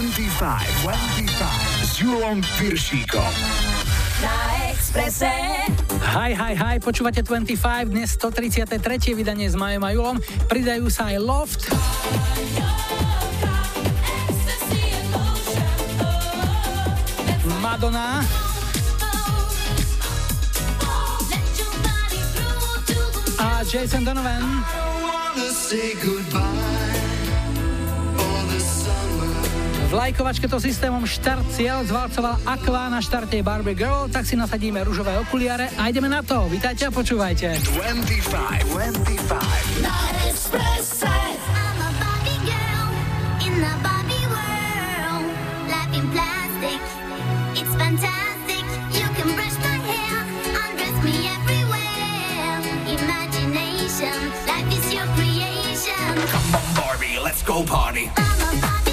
25, 25 s Julom Piršíkom. Na Expresse. Hi, hi, hi, počúvate 25, dnes 133. vydanie s Majom a Julom. Pridajú sa aj Loft. Madonna. A Jason Donovan. V lajkovačke to systémom štart cieľ zvalcoval Aqua na štarte Barbie Girl, tak si nasadíme rúžové okuliare a ideme na to. Vítajte a počúvajte. 25, 25. Na Expresse. I'm a Barbie girl in the Barbie. Life in plastic, it's fantastic. You can brush my hair, undress me everywhere. Imagination, life is your creation. Come on, Barbie, let's go party. I'm a Barbie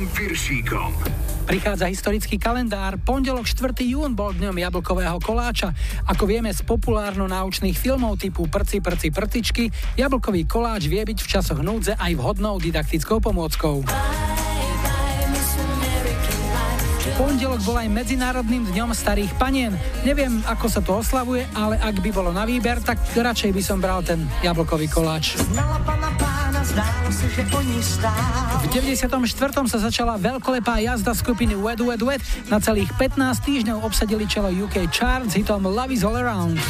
25 s Julom Piršíkom. Prichádza historický kalendár. Pondelok 4. jún bol dňom jablkového koláča. Ako vieme z populárno-náučných filmov typu Prci, prci, prcičky, jablkový koláč vie byť v časoch núdze aj vhodnou didaktickou pomôckou. Pondelok bol aj Medzinárodným dňom starých panien. Neviem, ako sa to oslavuje, ale ak by bolo na výber, tak radšej by som bral ten jablkový koláč. V 94. sa začala veľkolepá jazda skupiny Wet Wet Wet. Na celých 15 týždňov obsadili čelo UK Charts hitom Love is All Around.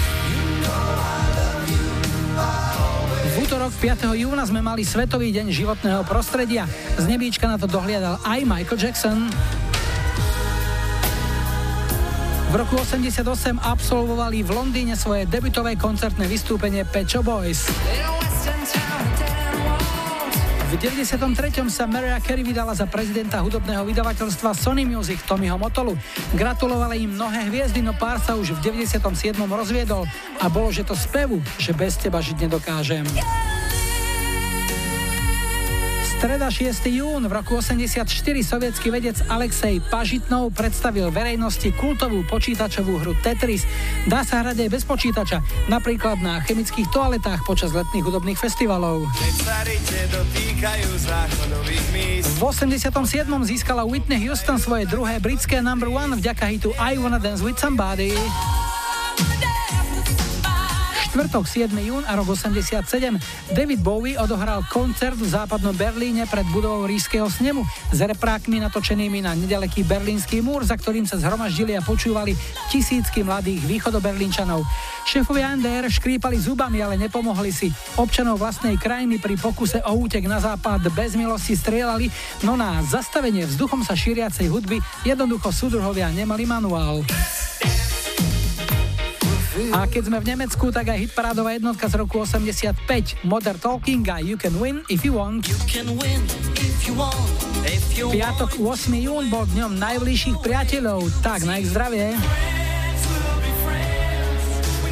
V útorok 5. júna sme mali Svetový deň životného prostredia. Z nebíčka na to dohliadal aj Michael Jackson. V roku 88 absolvovali v Londýne svoje debutové koncertné vystúpenie Pet Shop Boys. V 93. sa Mariah Carey vydala za prezidenta hudobného vydavateľstva Sony Music Tommyho Motolu. Gratulovali im mnohé hviezdy, no pár sa už v 97. rozviedol a bolo, že to spevu, že bez teba žiť nedokážem. Streda 6. jún v roku 84 sovietský vedec Alexej Pažitnov predstavil verejnosti kultovú počítačovú hru Tetris. Dá sa hrať aj bez počítača, napríklad na chemických toaletách počas letných hudobných festivalov. V 87. získala Whitney Houston svoje druhé britské number one vďaka hitu I Wanna Dance With Somebody štvrtok 7. jún a rok 87. David Bowie odohral koncert v západnom Berlíne pred budovou rískeho snemu s reprákmi natočenými na nedaleký berlínsky múr, za ktorým sa zhromaždili a počúvali tisícky mladých východoberlínčanov. Šéfovia NDR škrípali zubami, ale nepomohli si. Občanov vlastnej krajiny pri pokuse o útek na západ bez milosti strieľali, no na zastavenie vzduchom sa šíriacej hudby jednoducho súdruhovia nemali manuál. A keď sme v Nemecku, tak aj hitparádová jednotka z roku 85 Modern Talking a You Can Win If You Want. Piatok 8. jún bol dňom najbližších priateľov, tak na ich zdravie.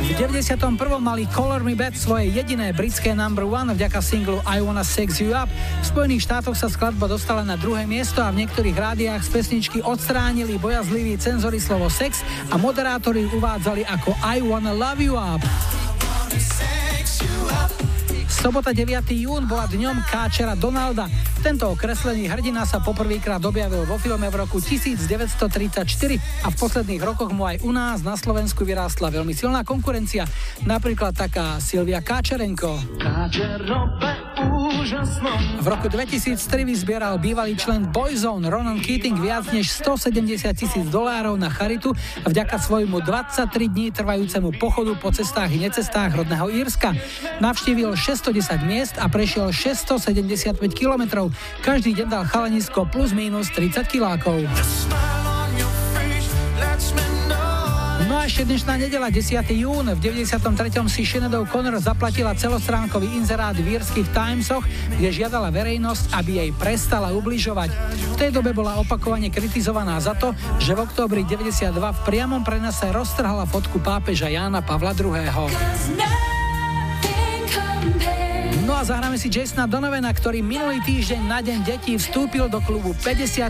V 91. mali Color Me Bad svoje jediné britské number one vďaka singlu I Wanna Sex You Up. V Spojených štátoch sa skladba dostala na druhé miesto a v niektorých rádiách z pesničky odstránili bojazliví cenzory slovo sex a moderátori uvádzali ako I Wanna Love You Up. Sobota 9. jún bola dňom káčera Donalda. Tento okreslený hrdina sa poprvýkrát objavil vo filme v roku 1934 a v posledných rokoch mu aj u nás na Slovensku vyrástla veľmi silná konkurencia. Napríklad taká Silvia Káčerenko. V roku 2003 vyzbieral bývalý člen Boyzone Ronan Keating viac než 170 tisíc dolárov na charitu vďaka svojmu 23 dní trvajúcemu pochodu po cestách i necestách rodného Írska. Navštívil 610 miest a prešiel 675 kilometrov. Každý deň dal chalanisko plus minus 30 kilákov. No a ešte dnešná nedela 10. jún. V 93. si Shenedov Connor zaplatila celostránkový inzerát v írskych Timesoch, kde žiadala verejnosť, aby jej prestala ubližovať. V tej dobe bola opakovane kritizovaná za to, že v októbri 92 v priamom prenase roztrhala fotku pápeža Jána Pavla II. No a zahráme si Jasona Donovena, ktorý minulý týždeň na Deň detí vstúpil do klubu 50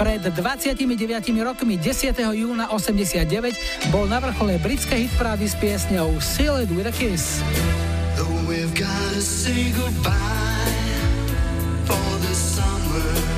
Pred 29 rokmi 10. júna 89 bol na vrchole britskej hitparády s piesňou Seal It With a Kiss. Though we've gotta say goodbye for the summer.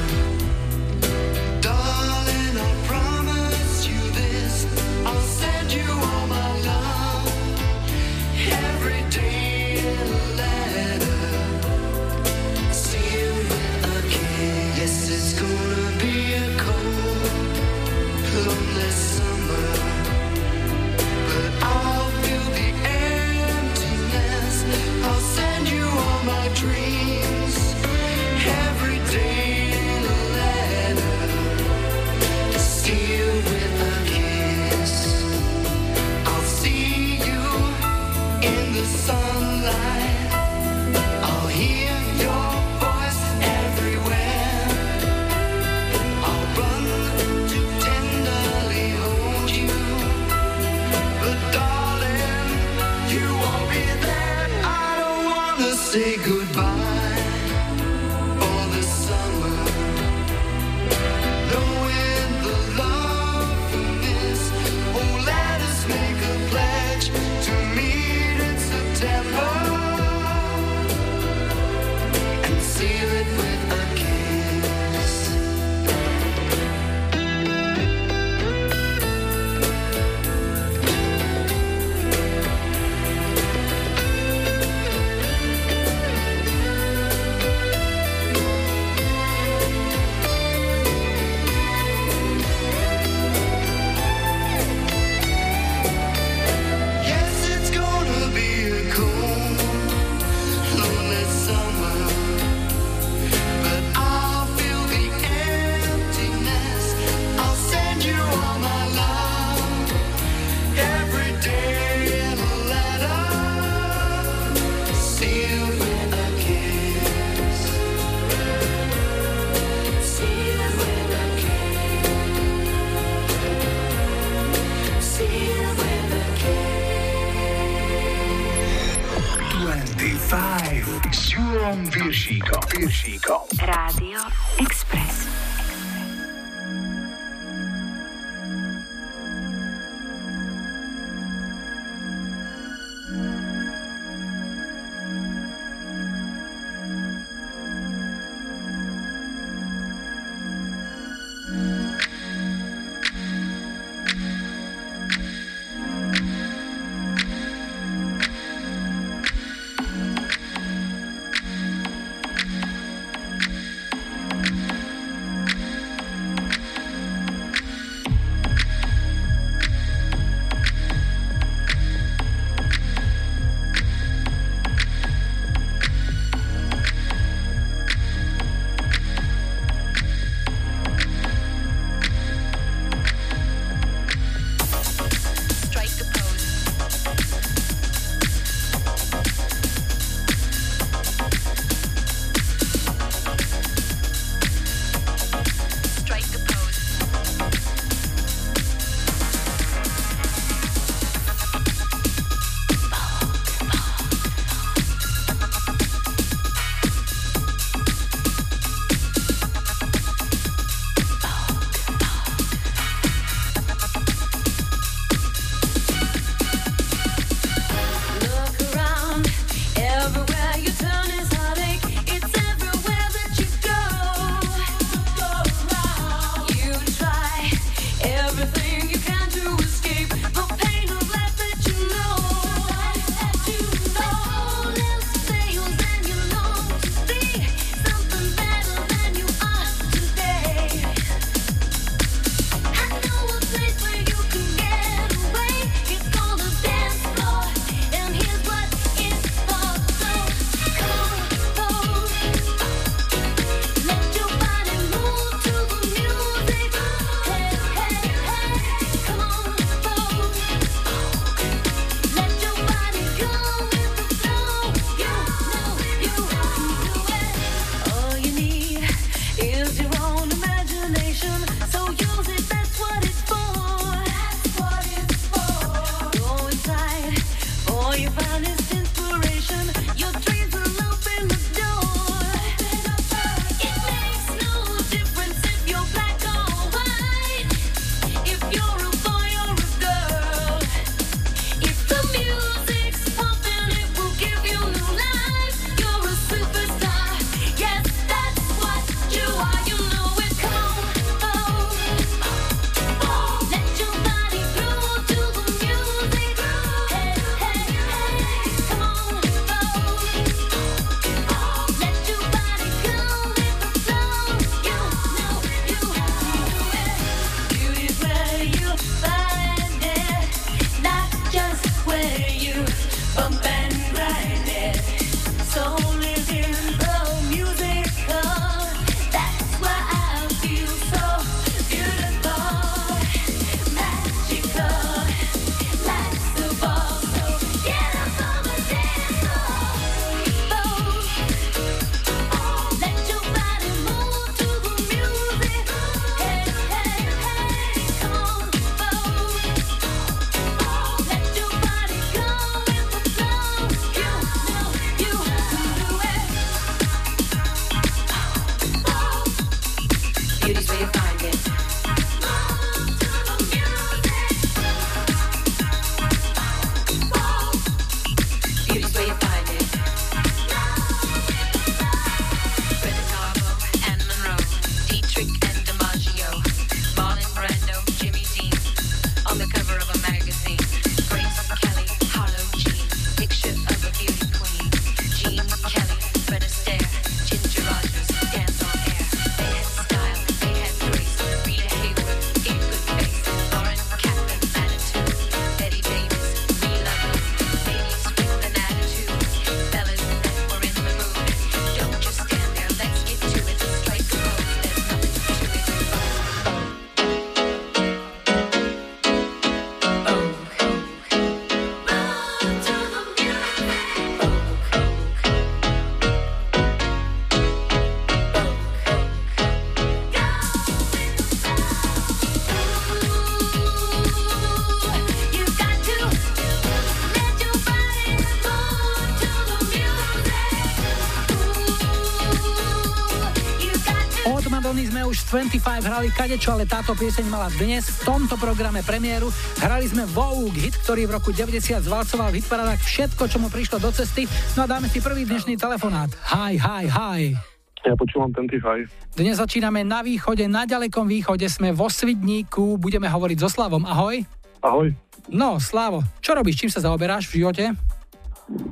25 hrali kadečo, ale táto pieseň mala dnes v tomto programe premiéru. Hrali sme Vogue, hit, ktorý v roku 90 zvalcoval v hitparadách všetko, čo mu prišlo do cesty. No a dáme si prvý dnešný telefonát. Hi, hi, hi. Ja počúvam ten haj. Dnes začíname na východe, na ďalekom východe, sme vo Svidníku, budeme hovoriť so Slavom. Ahoj. Ahoj. No, Slavo, čo robíš, čím sa zaoberáš v živote?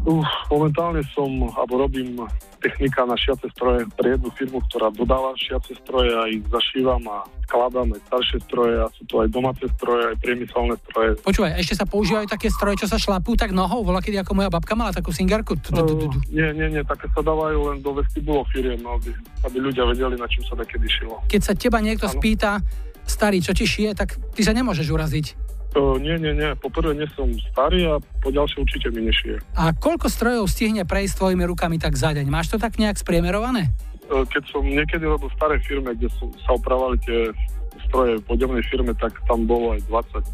Uf, momentálne som, alebo robím technika na šiace stroje pre jednu firmu, ktorá dodáva šiace stroje a ich zašívam a skladám aj staršie stroje a sú to aj domáce stroje, aj priemyselné stroje. Počúvaj, ešte sa používajú také stroje, čo sa šlapú tak nohou, vola kedy ako moja babka mala takú singarku. Uh, nie, nie, nie, také sa dávajú len do vestibulov firiem, aby, aby ľudia vedeli, na čím sa takedy šilo. Keď sa teba niekto spýta, starý, čo ti šije, tak ty sa nemôžeš uraziť. Uh, nie, nie, nie, poprvé nie som starý a po ďalšie určite mi nešije. A koľko strojov stihne prejsť tvojimi rukami tak za deň? Máš to tak nejak spriemerované? Uh, keď som niekedy robil v starej firme, kde som, sa opravovali tie stroje v podobnej firme, tak tam bolo aj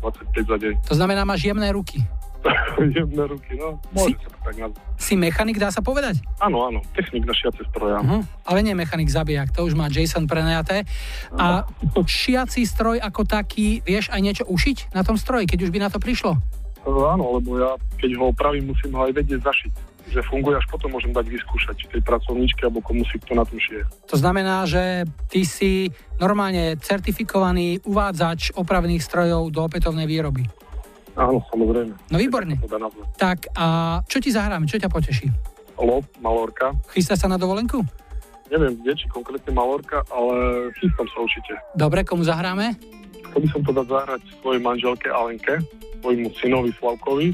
20-25 za deň. To znamená, máš jemné ruky. Jemné ruky, no, môže sa to tak nazvať. Si mechanik, dá sa povedať? Áno, áno, technik na šiace stroje. áno. Uh-huh. Ale nie mechanik zabijak, to už má Jason prenajaté. A šiací stroj ako taký, vieš aj niečo ušiť na tom stroji, keď už by na to prišlo? Uh, áno, lebo ja, keď ho opravím, musím ho aj vedieť zašiť. Že funguje, až potom môžem dať vyskúšať tej pracovníčke alebo komu si kto na tom šije. To znamená, že ty si normálne certifikovaný uvádzač opravných strojov do opätovnej výroby. Áno, samozrejme. No výborne. Tak a čo ti zahráme, čo ťa poteší? Lob, Malorka. Chystá sa na dovolenku? Neviem, kde, či konkrétne Malorka, ale chystám sa určite. Dobre, komu zahráme? Chcel by som to dať zahrať svojej manželke Alenke, svojmu synovi Slavkovi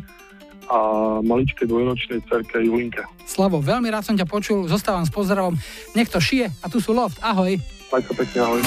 a maličkej dvojročnej cerke Julinke. Slavo, veľmi rád som ťa počul, zostávam s pozdravom. Nech to šije a tu sú Loft, ahoj. Maj sa pekne, ahoj.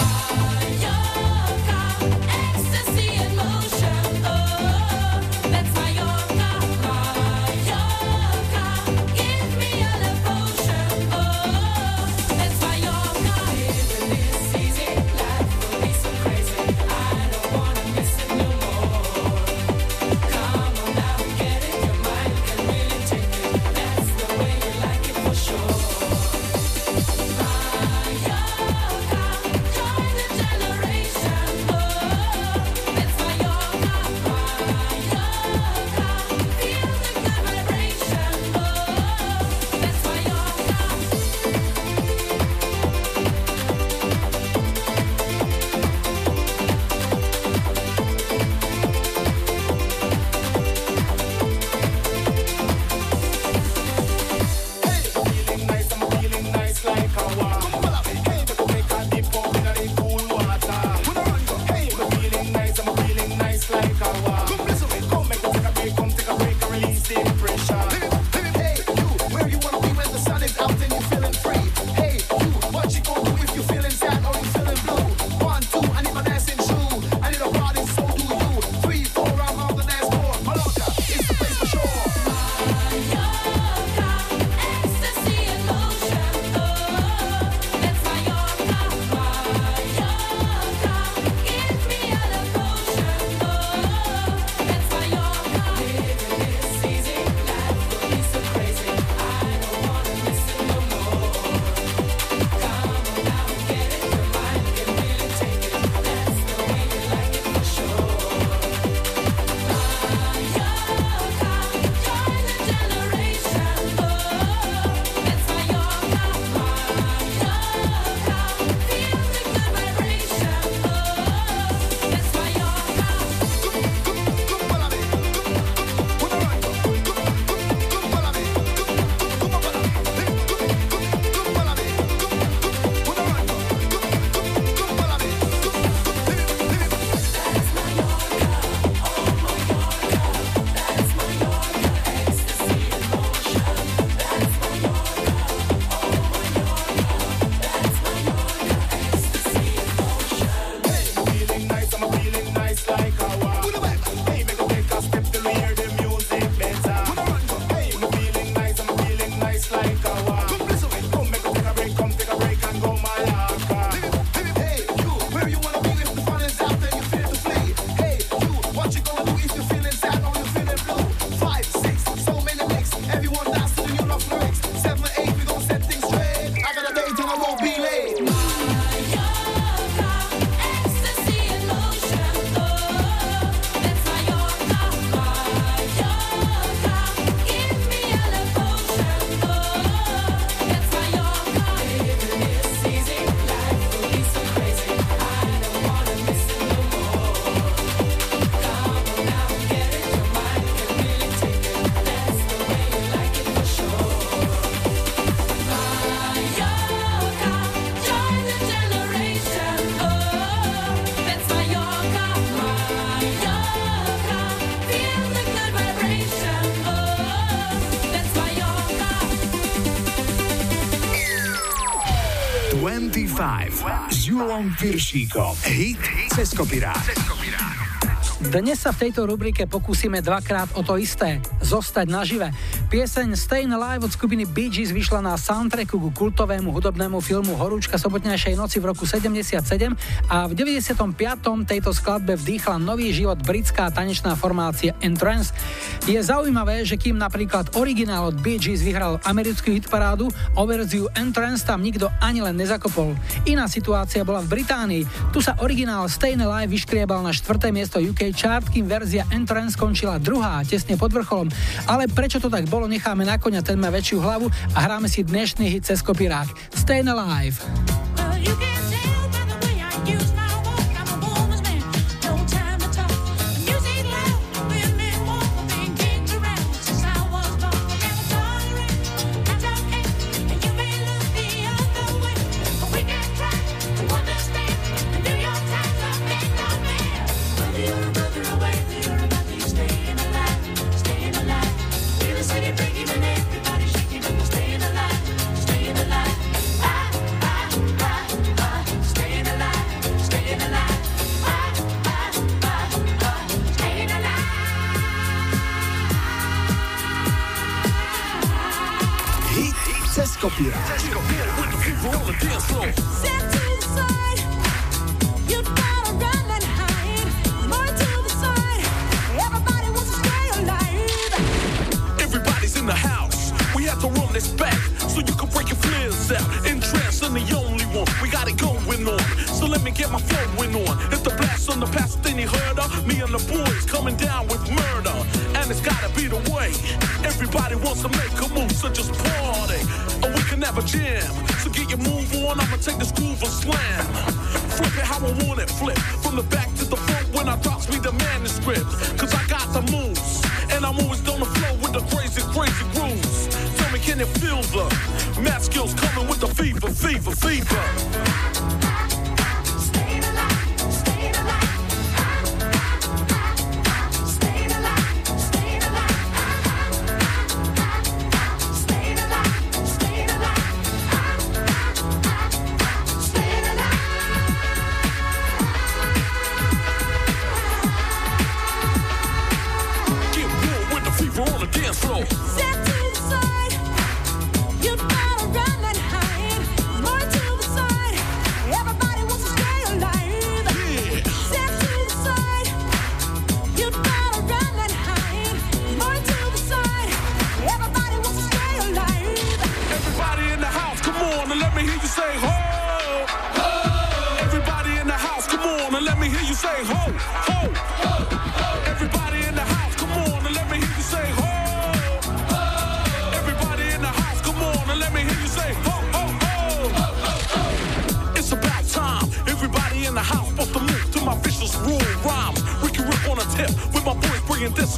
Piršíkom. Hit cez. Dnes sa v tejto rubrike pokúsime dvakrát o to isté, zostať nažive. Pieseň Stayin' Alive od skupiny Bee Gees vyšla na soundtracku ku kultovému hudobnému filmu Horúčka sobotnejšej noci v roku 77 a v 95. tejto skladbe vdýchla nový život britská tanečná formácia Entrance. Je zaujímavé, že kým napríklad originál od Bee Gees vyhral americkú hitparádu, o verziu Entrance tam nikto ani len nezakopol. Iná situácia bola v Británii. Tu sa originál Stayin' Alive vyškriebal na 4. miesto UK chart, kým verzia Entrance skončila druhá, tesne pod vrcholom. Ale prečo to tak bolo, necháme na konia, ten má väčšiu hlavu a hráme si dnešný hit cez kopírák. Stayin' Alive.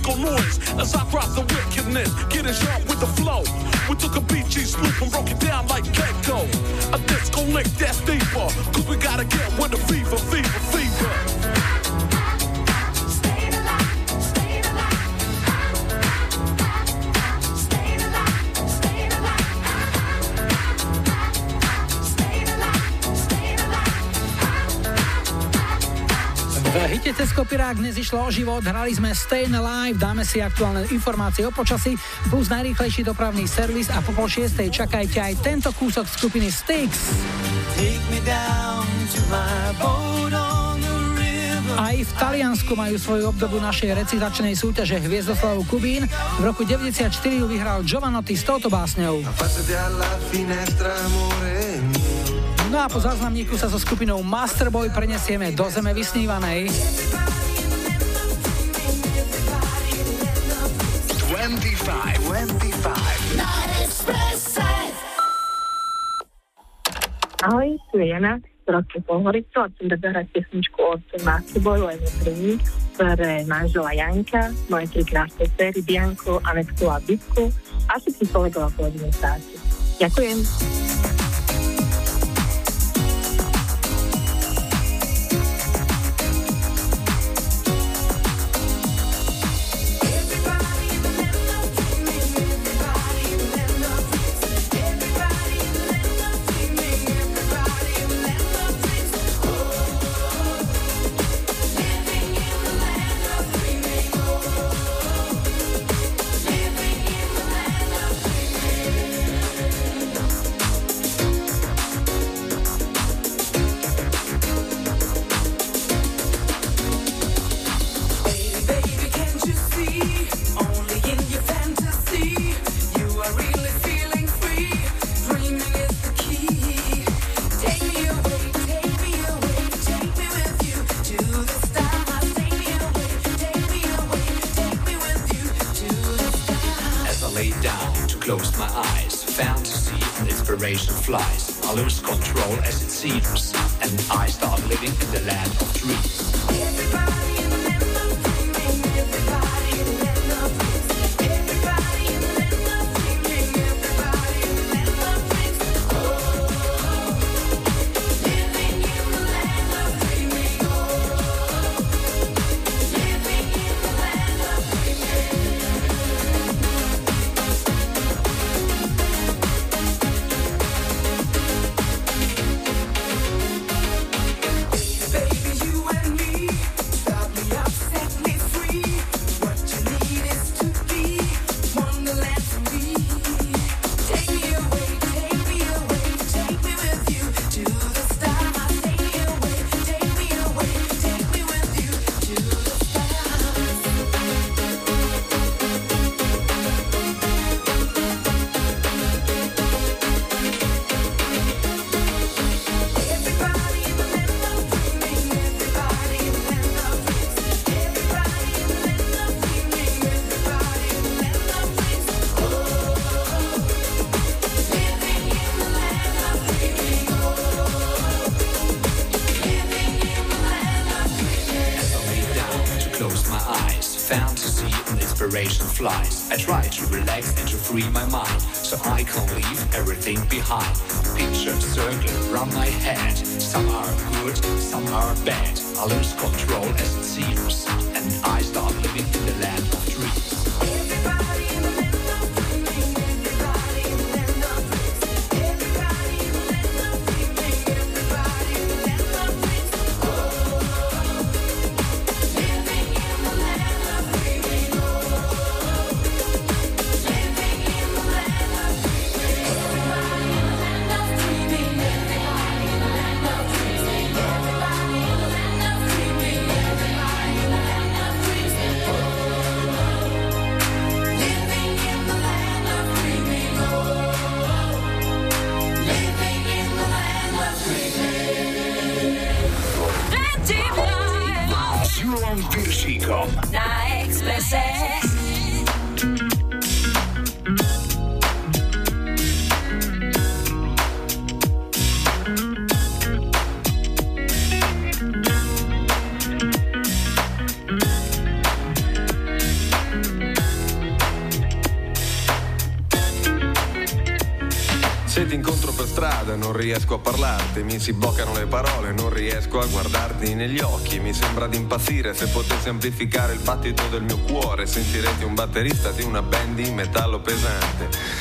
Noise as I drop the wickedness, getting sharp with the flow. We took a BG swoop and broke it down like Gecko. A disco lick that's deeper, cause we gotta get with the fever, fever. Hite cez kopirák dnes išlo o život, hrali sme Stayin' Alive, dáme si aktuálne informácie o počasí, plus najrýchlejší dopravný servis a po pol šiestej čakajte aj tento kúsok skupiny Styx. Aj v Taliansku majú svoju obdobu našej recitačnej súťaže Hviezdoslavu Kubín. V roku 94 ju vyhral Giovanotti s touto básňou. No a po záznamníku sa so skupinou Masterboy prenesieme do zeme vysnívanej. 25, 25. Ahoj, tu je Jana, Pohorico a chcem dať zahrať pesničku od Masterboyu aj Motrní pre manžela Janka, moje tri krásne dcery Bianku, Anetku a Bitku a všetkých kolegov a kolegyne. Ďakujem. Free my mind, so I can leave everything behind. Pictures circle around my head. Some are good, some are bad. I lose control as it seems, riesco a guardarti negli occhi, mi sembra di impazzire se potessi amplificare il battito del mio cuore, sentirete un batterista di una band di metallo pesante.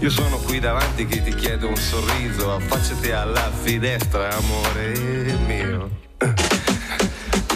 Io sono qui davanti che ti chiedo un sorriso, affacciati alla finestra, amore mio.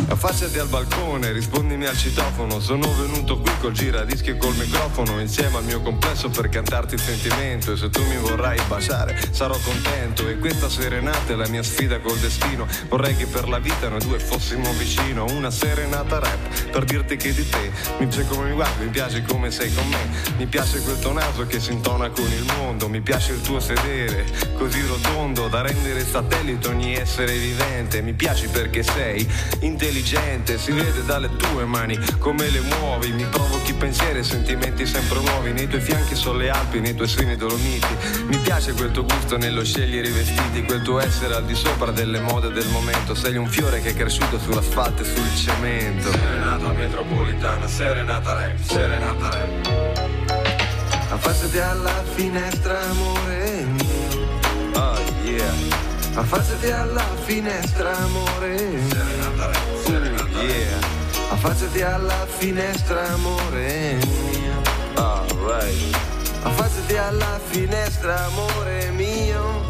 Affacciati al balcone, rispondimi al citofono. Sono venuto qui col giradischi e col microfono Insieme al mio complesso per cantarti il sentimento. E se tu mi vorrai baciare sarò contento. E questa serenata è la mia sfida col destino. Vorrei che per la vita noi due fossimo vicino. Una serenata rap per dirti che di te. Mi piace come mi guardi, mi piace come sei con me. Mi piace quel tuo naso che si intona con il mondo. Mi piace il tuo sedere così rotondo Da rendere satellite ogni essere vivente. Mi piaci perché sei intelligente Si vede dalle tue mani come le muovi. Mi provochi pensieri e sentimenti sempre nuovi. Nei tuoi fianchi sono le Alpi, nei tuoi seni dolomiti. Mi piace quel tuo gusto nello scegliere i vestiti Quel tuo essere al di sopra delle mode del momento. Sei un fiore che è cresciuto sull'asfalto e sul cemento Serenata metropolitana, serenata rap, serenata rap Affacciati alla finestra, amore mio. Oh yeah. Affacciati alla finestra, amore Serenata, serenata. Yeah. Affacciati alla finestra, amore mio. Alright. Affacciati alla finestra, amore mio.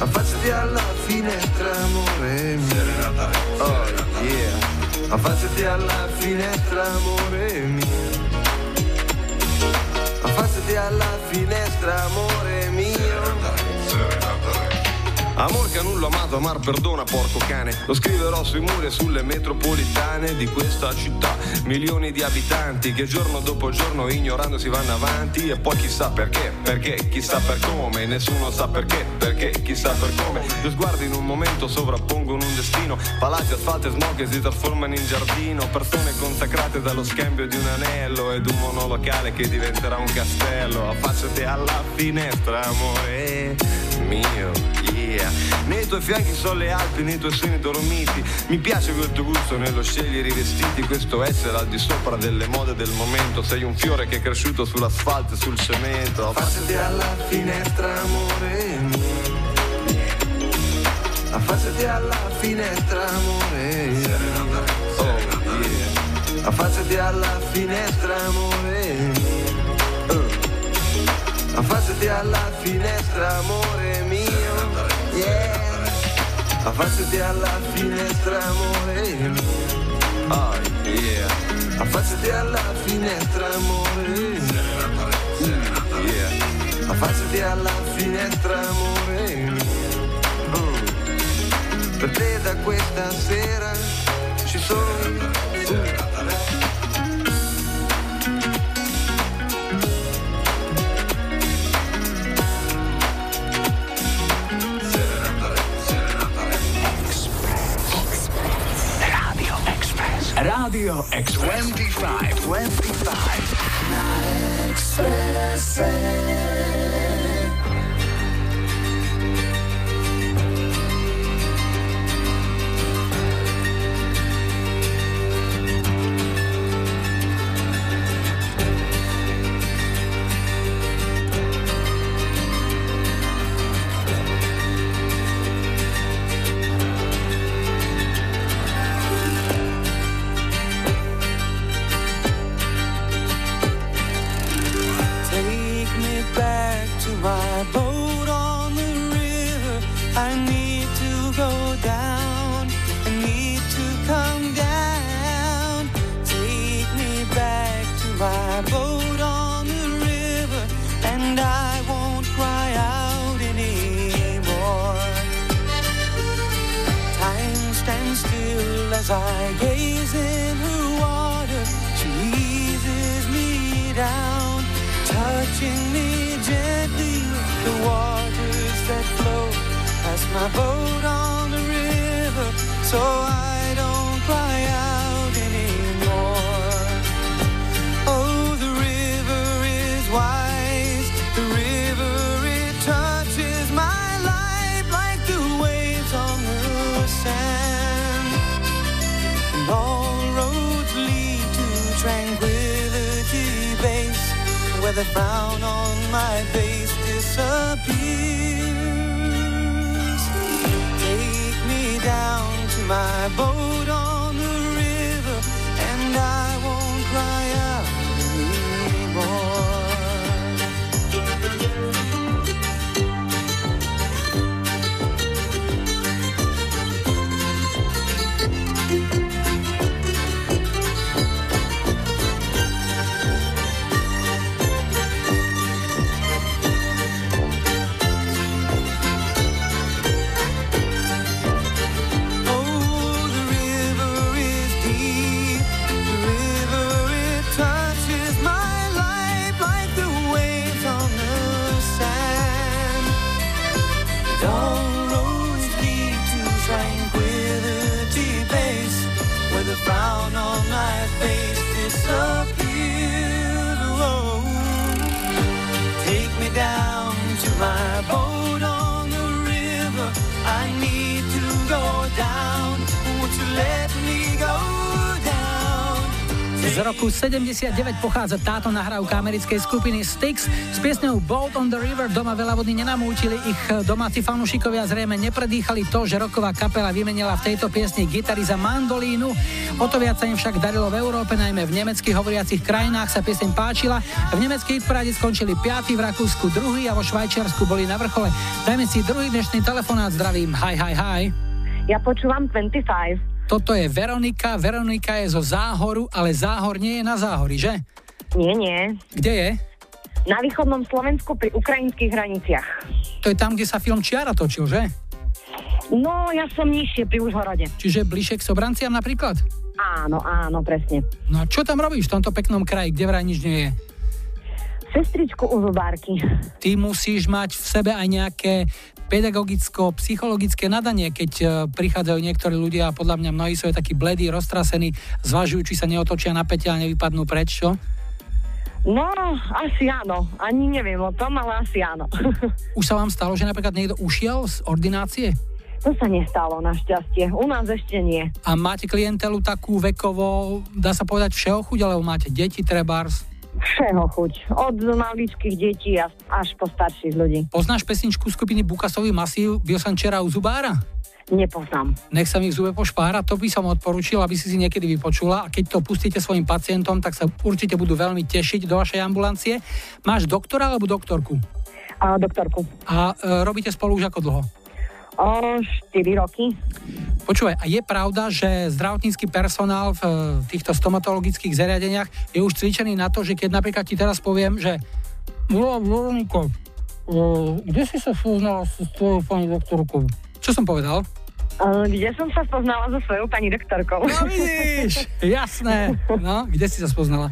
ma alla finestra, amore mio. Serenata, oh yeah. Ma alla finestra, amore mio. Ma alla finestra, amore mio. Serenata, serenata. Amor che nulla amato, amar perdona, porco cane. Lo scriverò sui muri e sulle metropolitane di questa città. Milioni di abitanti che giorno dopo giorno ignorando si vanno avanti. E poi chissà perché, perché, chissà per come. Nessuno sa perché, perché, chissà per come. Due sguardi in un momento sovrappongono un destino. Palazzi, asfalto e smog che si trasformano in giardino. Persone consacrate dallo scambio di un anello ed un monolocale che diventerà un castello. Affacciati alla finestra, amore mio, yeah. Nei tuoi fianchi sono le Alpi, nei tuoi seni dormiti. Mi piace quel tuo gusto nello scegliere i vestiti. Questo essere al di sopra delle mode del momento. Sei un fiore che è cresciuto sull'asfalto e sul cemento. Affacciati alla finestra, amore. Affacciati alla finestra, amore. Oh, yeah. Affacciati alla finestra, amore. Affacciati alla finestra, amore mio. Yeah. Affacciati alla finestra, amore. Oh, yeah. Affacciati alla finestra, amore. Mm, yeah. Affacciati alla finestra, amore. Mm. Per te da questa sera ci sono. Radio X 25, 25. roku 79 pochádza táto nahrávka americkej skupiny Styx s piesňou Boat on the River. Doma veľa vody nenamútili, ich domáci fanúšikovia zrejme nepredýchali to, že roková kapela vymenila v tejto piesni gitary za mandolínu. O to viac sa im však darilo v Európe, najmä v nemeckých hovoriacich krajinách sa pieseň páčila. V nemeckej hitparáde skončili 5. v Rakúsku druhý a vo Švajčiarsku boli na vrchole. Dajme si druhý dnešný telefonát, zdravím. Hi, hi, hi. Ja počúvam 25. Toto je Veronika. Veronika je zo Záhoru, ale Záhor nie je na Záhori, že? Nie, nie. Kde je? Na východnom Slovensku pri ukrajinských hraniciach. To je tam, kde sa film Čiara točil, že? No, ja som nižšie pri Užhorode. Čiže bližšie k Sobranciam napríklad? Áno, áno, presne. No a čo tam robíš v tomto peknom kraji, kde vraj nič nie je? Sestričku u zubárky. Ty musíš mať v sebe aj nejaké pedagogicko-psychologické nadanie, keď e, prichádzajú niektorí ľudia a podľa mňa mnohí sú aj takí bledí, roztrasení, zvažujú, či sa neotočia na pete a nevypadnú preč, čo? No, asi áno. Ani neviem o tom, ale asi áno. Už sa vám stalo, že napríklad niekto ušiel z ordinácie? to sa nestalo, našťastie. U nás ešte nie. A máte klientelu takú vekovo, dá sa povedať všeho chuť, alebo máte deti, trebárs? Všeho chuť. Od maličkých detí až po starších ľudí. Poznáš pesničku skupiny Bukasový masív včera u zubára? Nepoznám. Nech sa mi v zube pošpára, to by som odporučil, aby si si niekedy vypočula a keď to pustíte svojim pacientom, tak sa určite budú veľmi tešiť do vašej ambulancie. Máš doktora alebo doktorku? A doktorku. A e, robíte spolu už ako dlho? O 4 roky. Počúvaj, a je pravda, že zdravotnícky personál v týchto stomatologických zariadeniach je už cvičený na to, že keď napríklad ti teraz poviem, že Volám Veroniko, kde si sa spoznala s tvojou pani doktorkou? Čo som povedal? Kde som sa spoznala so svojou pani doktorkou? No vidíš, jasné. No, kde si sa spoznala?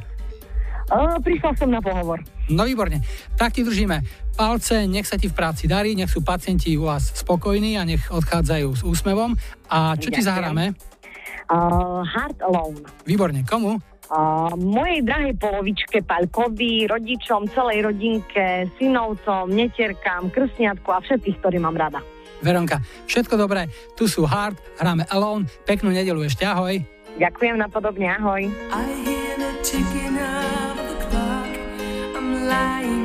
Prišla som na pohovor. No výborne. Tak ti držíme palce, nech sa ti v práci darí, nech sú pacienti u vás spokojní a nech odchádzajú s úsmevom. A čo ti Ďakujem. zahráme? Uh, Heart Alone. Výborne, komu? Uh, mojej drahej polovičke Palkovi, rodičom, celej rodinke, synovcom, netierkám, krsniatku a všetkých, ktorí mám rada. Veronka, všetko dobré, tu sú Hard, hráme Alone, peknú nedelu ešte, ahoj. Ďakujem napodobne, ahoj. I hear the ticking of the clock. I'm lying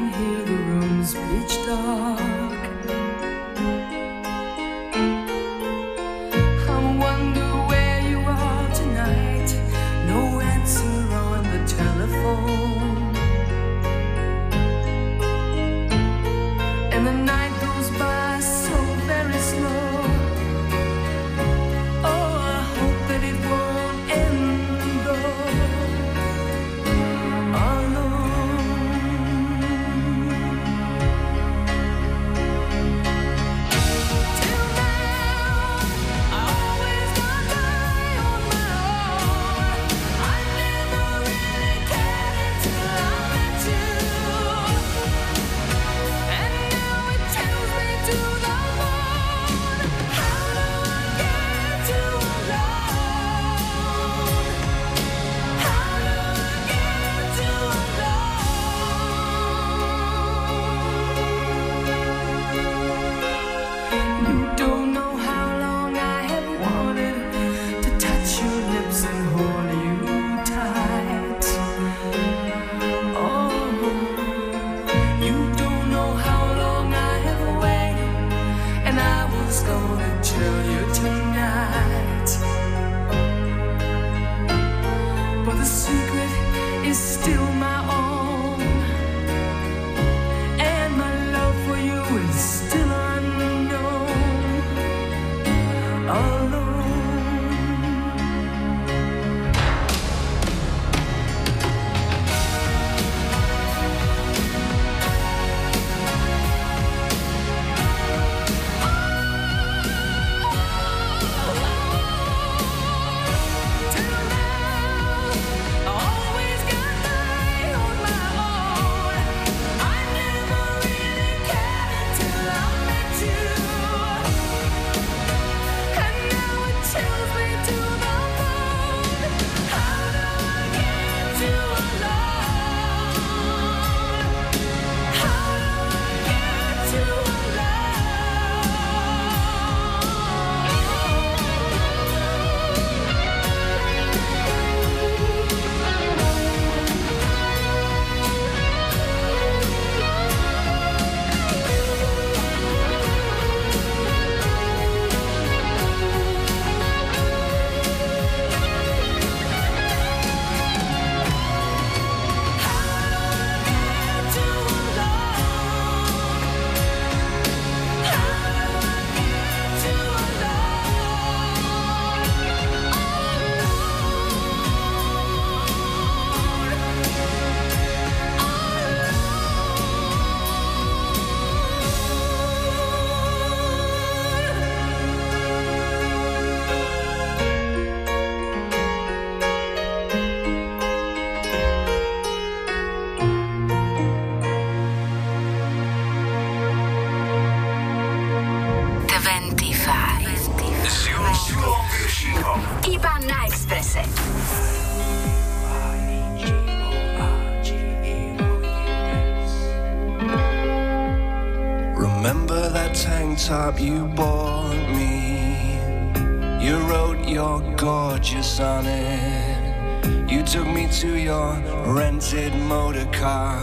car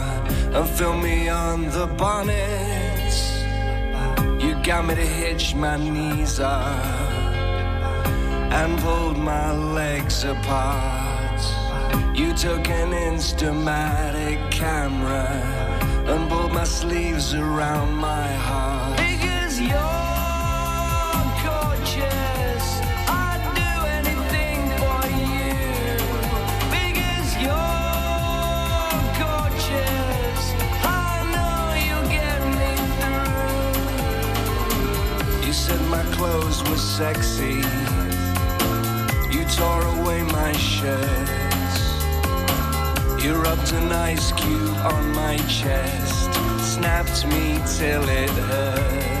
and filmed me on the bonnet. You got me to hitch my knees up and pulled my legs apart. You took an Instamatic camera and pulled my sleeves around my heart. Because you're clothes were sexy. You tore away my shirts. You rubbed an ice cube on my chest, snapped me till it hurts.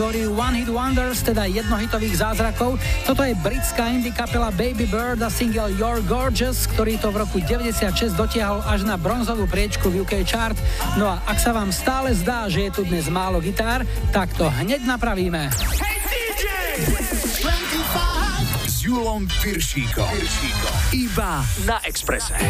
kategóriu One Hit Wonders, teda jednohitových zázrakov. Toto je britská indie kapela Baby Bird a single You're Gorgeous, ktorý to v roku 96 dotiahol až na bronzovú priečku v UK chart. No a ak sa vám stále zdá, že je tu dnes málo gitár, tak to hneď napravíme. S Julom Piršíkom. Iba na Exprese.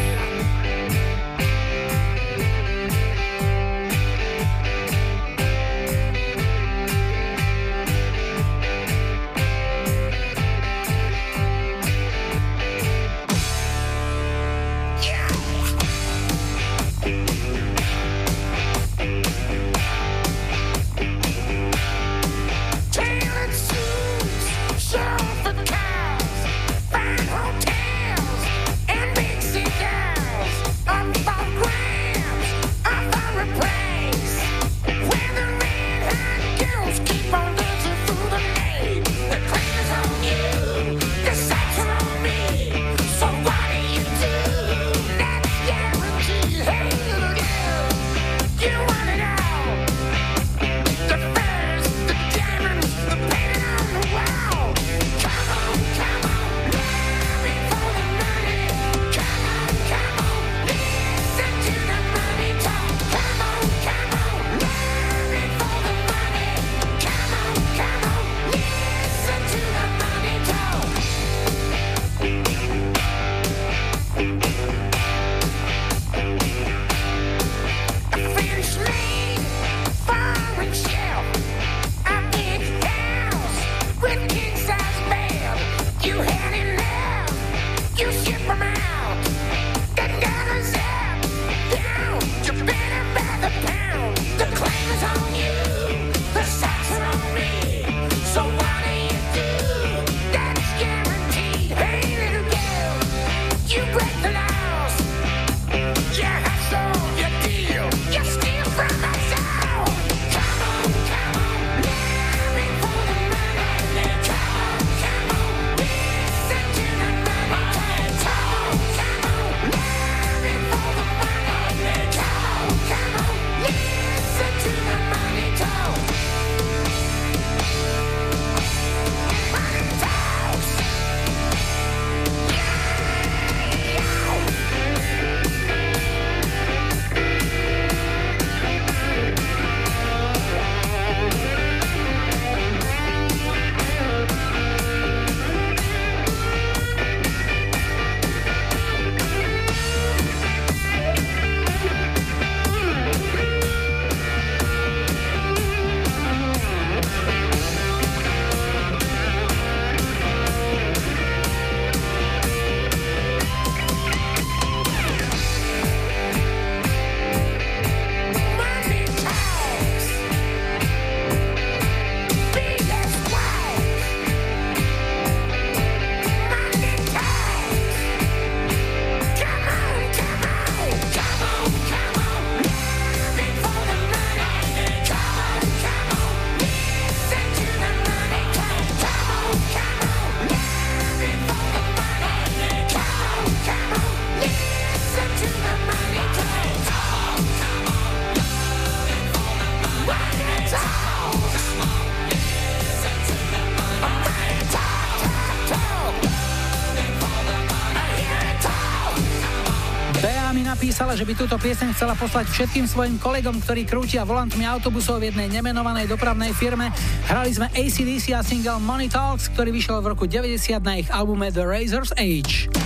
Napísala, že by túto pieseň chcela poslať všetkým svojim kolegom, ktorí krútia volantmi autobusov v jednej nemenovanej dopravnej firme. Hrali sme ACDC a single Money Talks, ktorý vyšiel v roku 90 na ich albume The Razor's Age.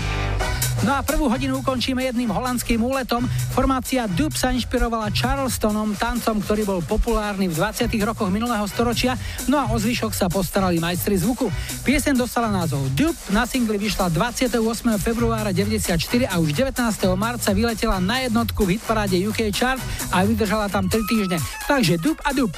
No a prvú hodinu ukončíme jedným holandským úletom. Formácia Dub sa inšpirovala Charlestonom, tancom, ktorý bol populárny v 20. rokoch minulého storočia, no a o zvyšok sa postarali majstri zvuku. Piesen dostala názov Dub, na singli vyšla 28. februára 94 a už 19. marca vyletela na jednotku v hitparáde UK Chart a vydržala tam 3 týždne. Takže Dub a Dub.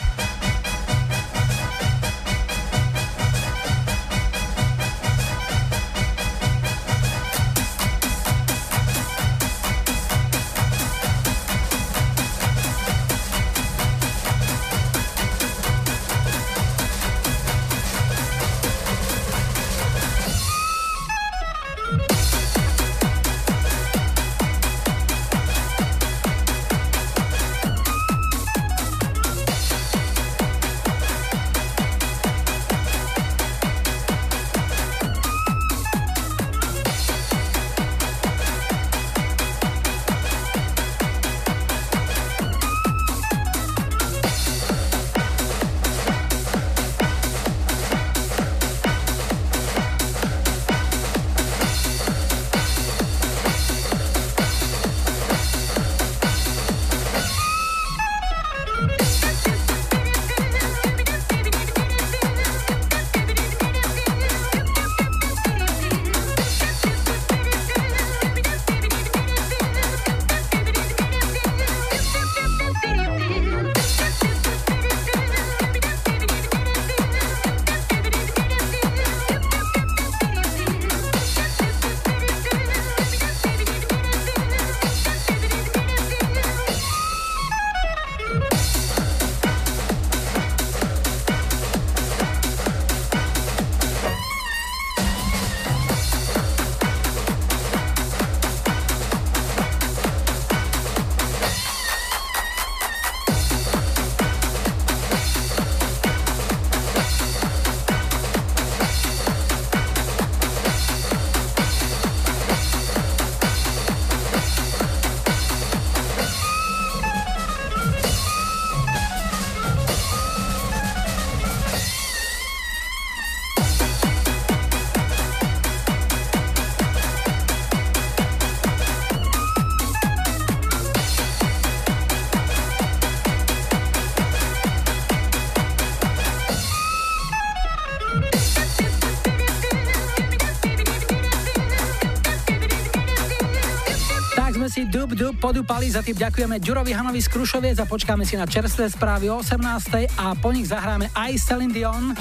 Dub podúpali, za tým ďakujeme Ďurovi Hanovi z Krušoviec a počkáme si na čerstvé správy o 18. a po nich zahráme aj Celine Dion.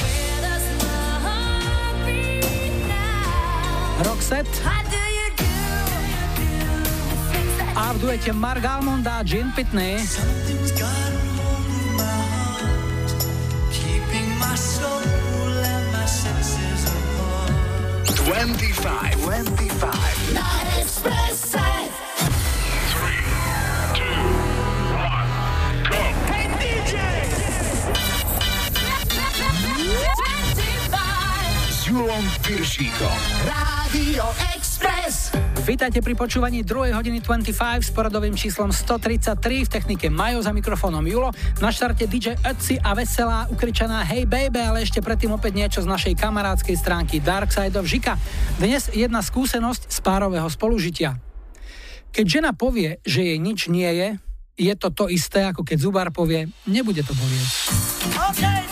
Roxette a v duete Mark Almond a Gin Pitney. Vítajte pri počúvaní 2. hodiny 25 s poradovým číslom 133 v technike Majo za mikrofónom Julo. Na štarte DJ Ötzi a veselá ukričaná Hey baby, ale ešte predtým opäť niečo z našej kamarádskej stránky Dark Side of Žika. Dnes jedna skúsenosť z párového spolužitia. Keď žena povie, že jej nič nie je, je to to isté, ako keď zubár povie, nebude to bolieť. Okay,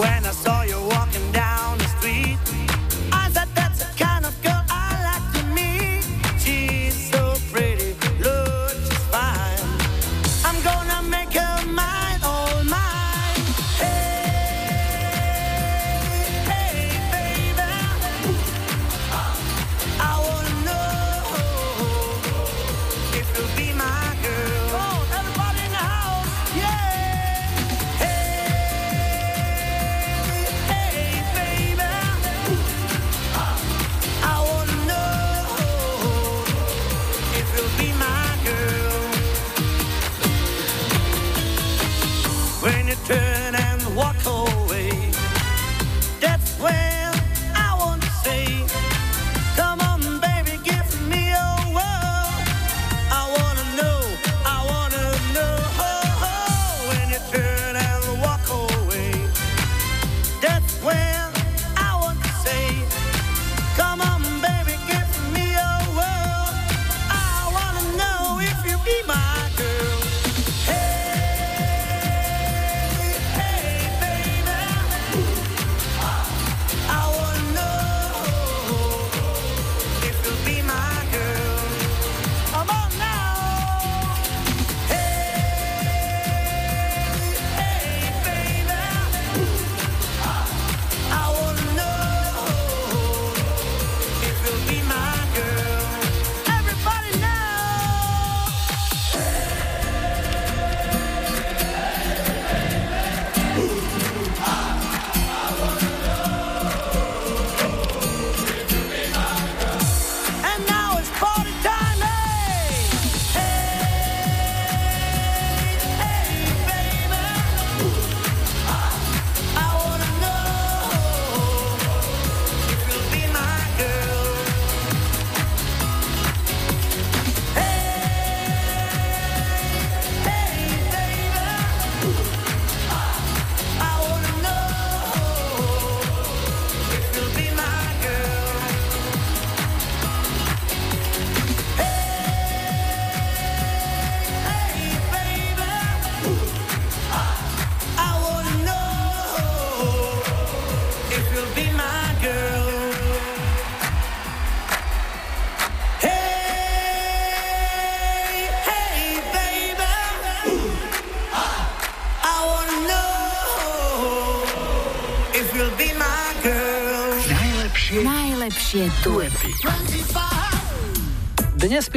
When I saw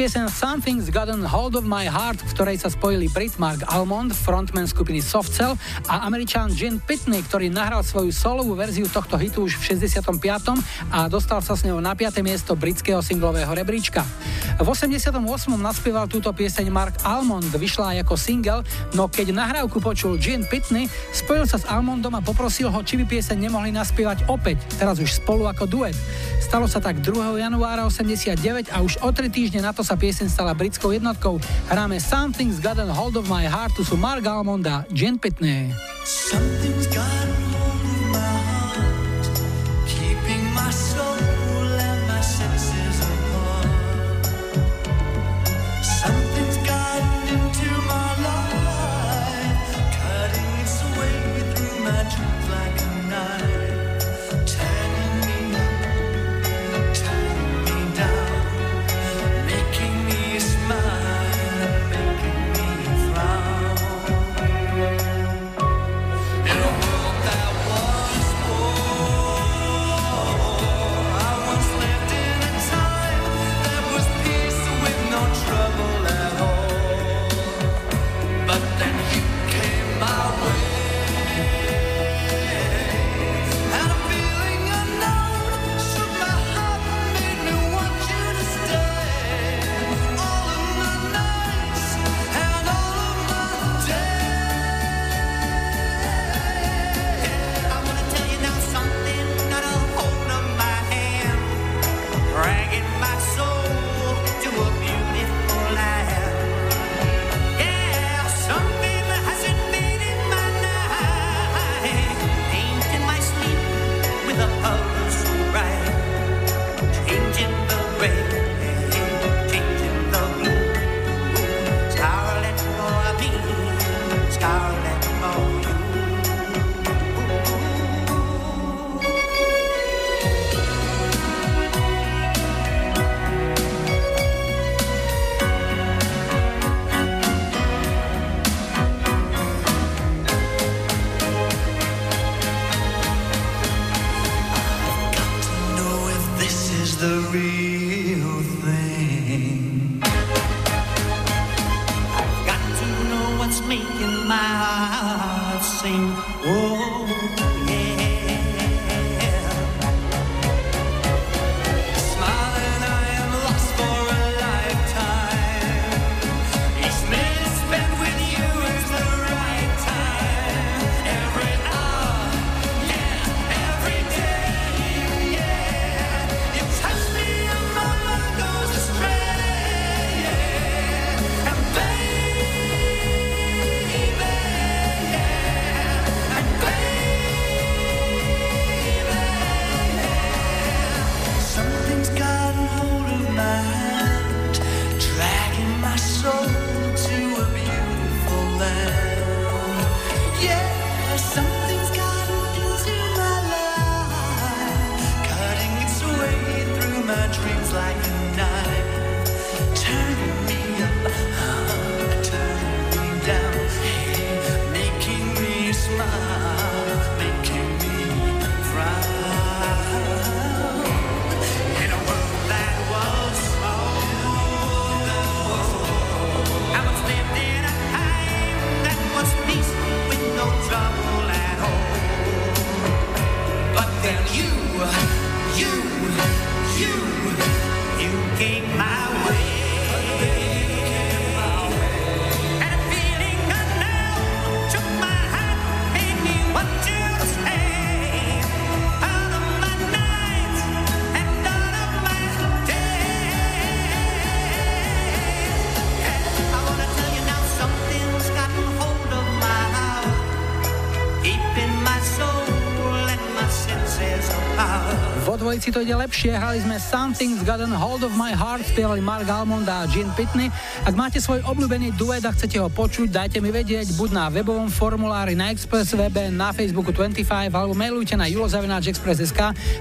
piesen Something's Gotten Hold of My Heart, v ktorej sa spojili Brit Mark Almond, frontman skupiny Soft Cell a američan Gene Pitney, ktorý nahral svoju solovú verziu tohto hitu už v 65. a dostal sa s ňou na 5. miesto britského singlového rebríčka. V 88. naspieval túto pieseň Mark Almond, vyšla aj ako single, no keď nahrávku počul Gene Pitney, spojil sa s Almondom a poprosil ho, či by pieseň nemohli naspievať opäť, teraz už spolu ako duet. Stalo sa tak 2. januára 89 a už o 3 týždne na to sa pieseň stala britskou jednotkou. Hráme Something's Gotten Hold of My Heart, tu sú Mark Almond a Gene Pitney. Something's got hold of my heart, keep my to ide lepšie. Hrali sme Something's Gotten Hold of My Heart, spievali Mark Almond a Gene Pitney. Ak máte svoj obľúbený duet a chcete ho počuť, dajte mi vedieť buď na webovom formulári na Express webe, na Facebooku 25 alebo mailujte na julozavináčexpress.sk,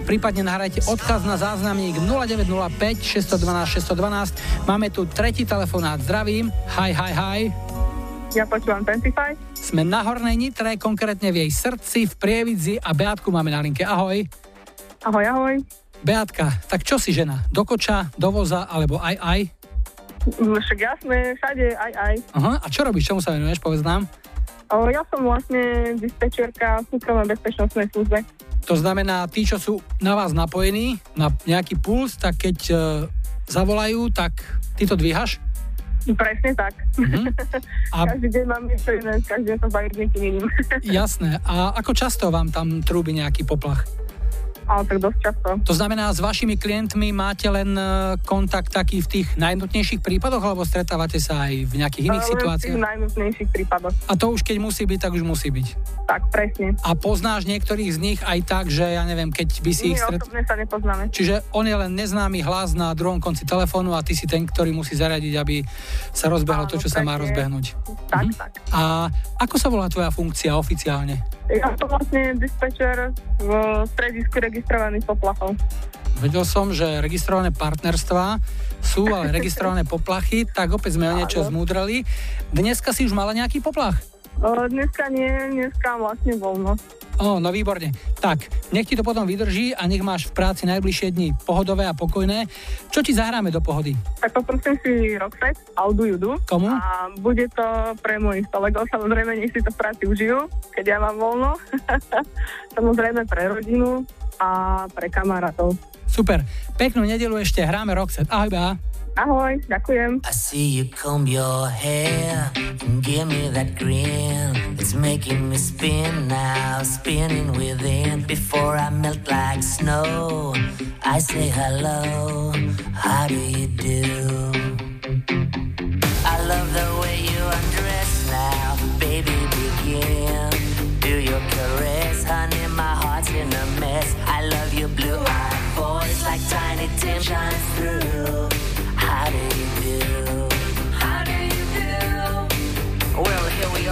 prípadne nahrajte odkaz na záznamník 0905 612 612. Máme tu tretí telefonát. Zdravím. Hi, hi, hi. Ja počúvam 25. Sme na Hornej Nitre, konkrétne v jej srdci, v Prievidzi a Beatku máme na linke. Ahoj. Ahoj, ahoj. Beatka, tak čo si žena? Do koča, do voza alebo aj aj? Mm, Však jasné, všade, aj, aj. Aha, a čo robíš? Čomu sa venuješ? Povedz nám. O, ja som vlastne dispečerka v súkromnej bezpečnostnej službe. To znamená, tí, čo sú na vás napojení, na nejaký puls, tak keď e, zavolajú, tak ty to dvíhaš? Presne tak. Mhm. A- Každý deň mám niečo iné, každý deň sa baví s niekým iným. Jasné. A ako často vám tam trúbi nejaký poplach? Ale tak dosť často. To znamená, s vašimi klientmi máte len e, kontakt taký v tých najnutnejších prípadoch, alebo stretávate sa aj v nejakých iných len v situáciách? tých najnutnejších prípadoch. A to už keď musí byť, tak už musí byť. Tak, presne. A poznáš niektorých z nich aj tak, že ja neviem, keď by si ich My stret... osobne sa nepoznáme. Čiže on je len neznámy hlas na druhom konci telefónu a ty si ten, ktorý musí zaradiť, aby sa rozbehlo to, čo sa má presne. rozbehnúť. Tak, Mhm. tak. A ako sa volá tvoja funkcia oficiálne? Ja som vlastne dispečer v stredisku registrovaných poplachov. Vedel som, že registrované partnerstvá sú, ale registrované poplachy, tak opäť sme o niečo zmúdrali. Dneska si už mala nejaký poplach? O, dneska nie, dneska vlastne voľno. Ó, no výborne. Tak, nech ti to potom vydrží a nech máš v práci najbližšie dni pohodové a pokojné. Čo ti zahráme do pohody? Tak poprosím si Roxette, Aldu Judu. Komu? A bude to pre mojich kolegov, samozrejme, nech si to v práci užijú, keď ja mám voľno. samozrejme pre rodinu a pre kamarátov. Super. Peknú nedelu ešte hráme Roxette. Ahoj, Bea. Ahoj, ďakujem. I see you comb your hair and give me that grin. It's making me spin now, spinning within. Before I melt like snow, I say hello. How do you do? I love the way you undress now, baby. Begin. Do your caress, honey. My heart's in a mess. I love your blue-eyed voice like Tiny Tim shines through.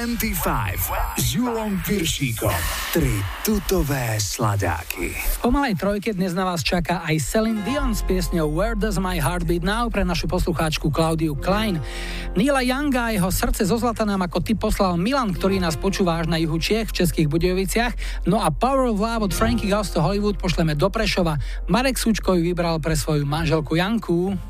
25 s Julom Piršíkom. Tri tutové sladáky. V pomalej trojke dnes na vás čaká aj Celine Dion s piesňou Where Does My Heart Beat Now pre našu poslucháčku Claudiu Klein. Nila Younga a jeho srdce zo zlata nám ako ty poslal Milan, ktorý nás počúva až na juhu Čiech v Českých Budejoviciach. No a Power of Love od Frankie Goes Hollywood pošleme do Prešova. Marek Sučko ju vybral pre svoju manželku Janku.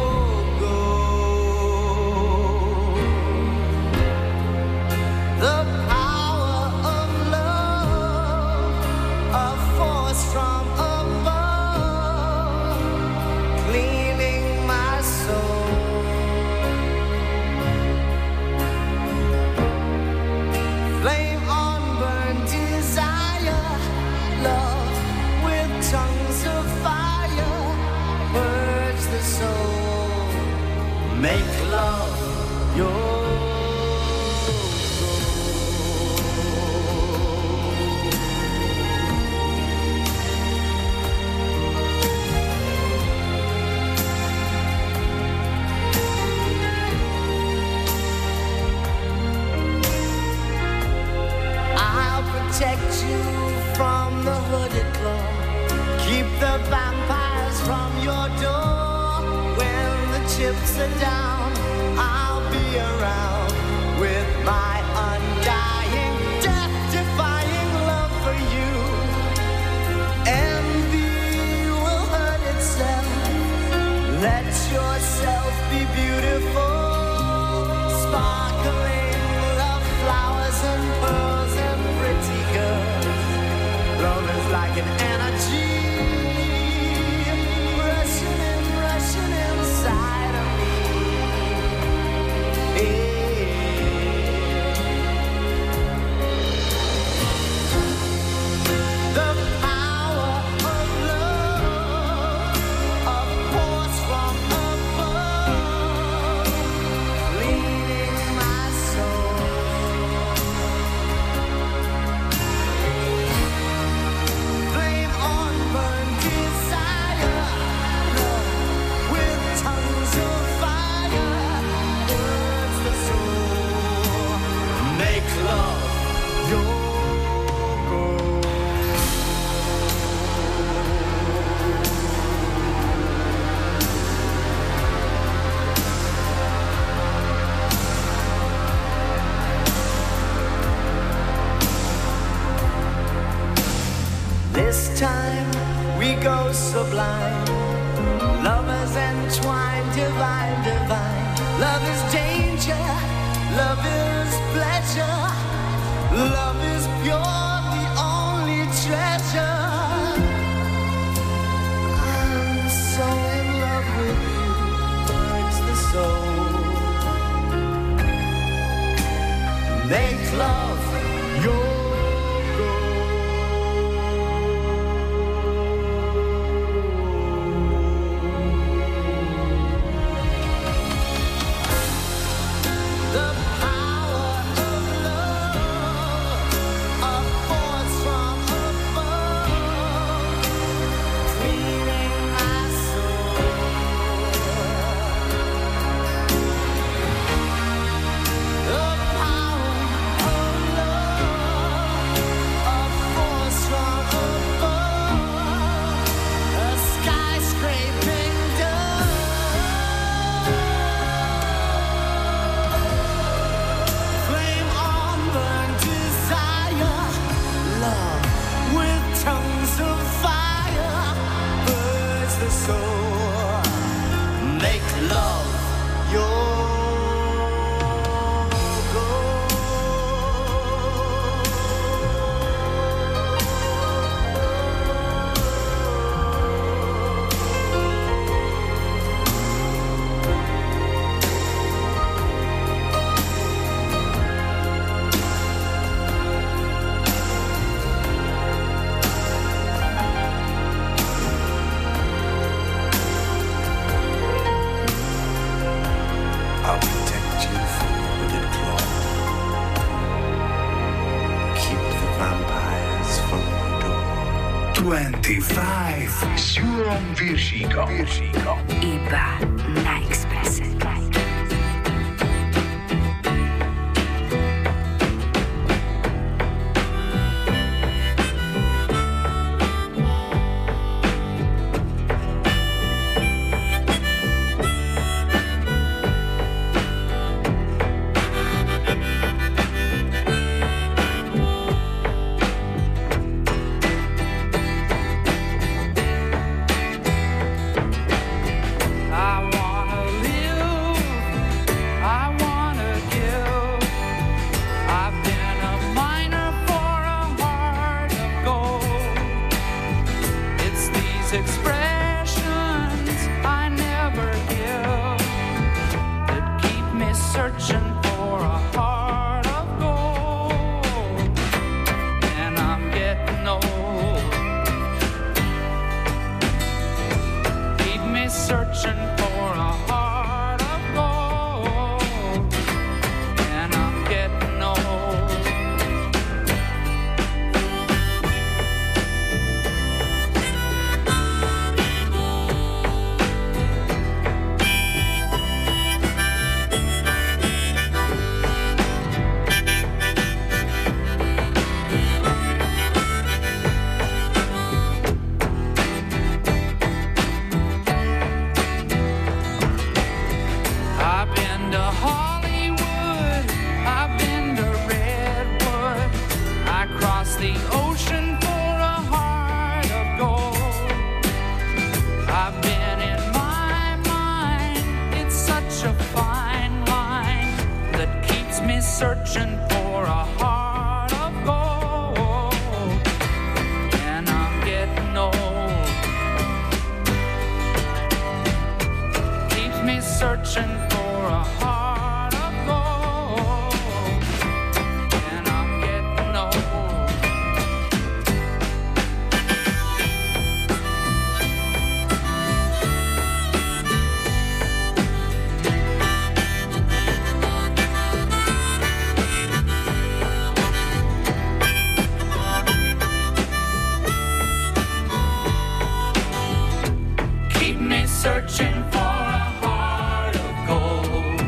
searching for a heart of gold.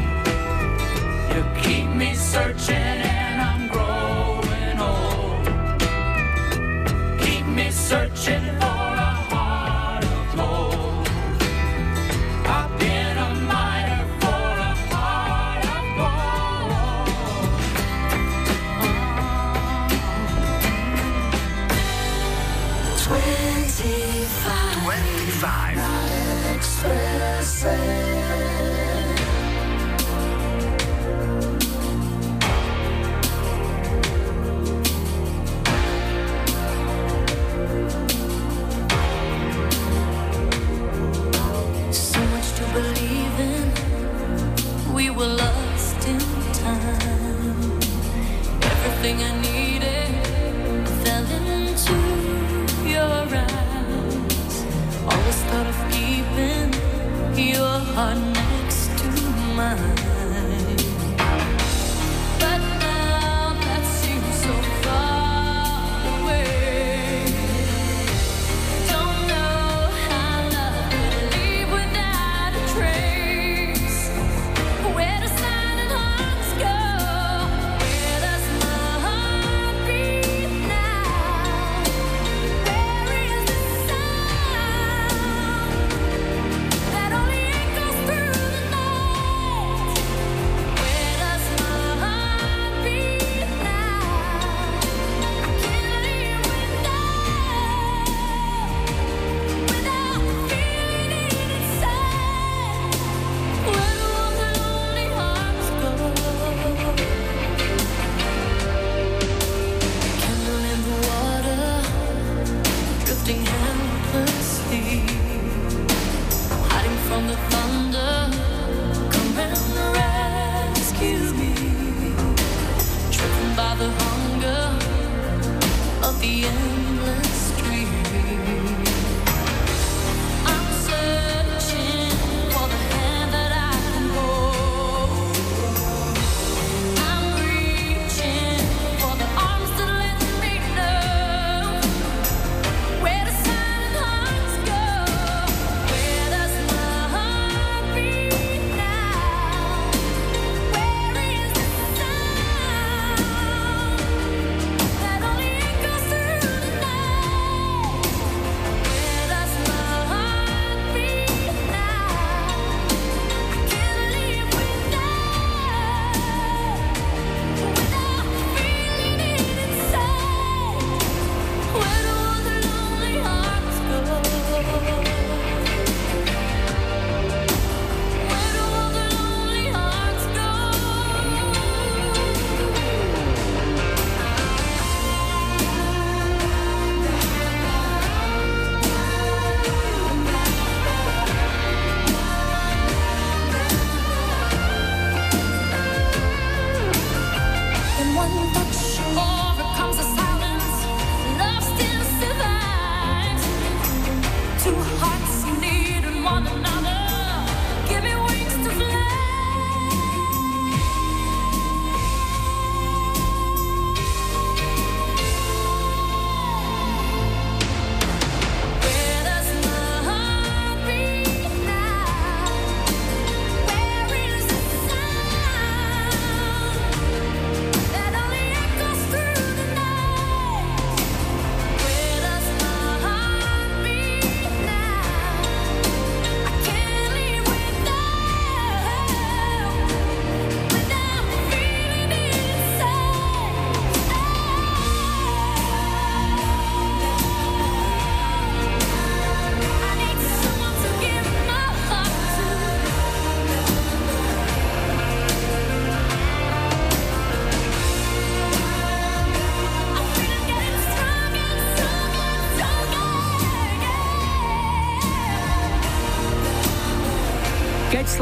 You keep me searching and I'm growing old. Keep me searching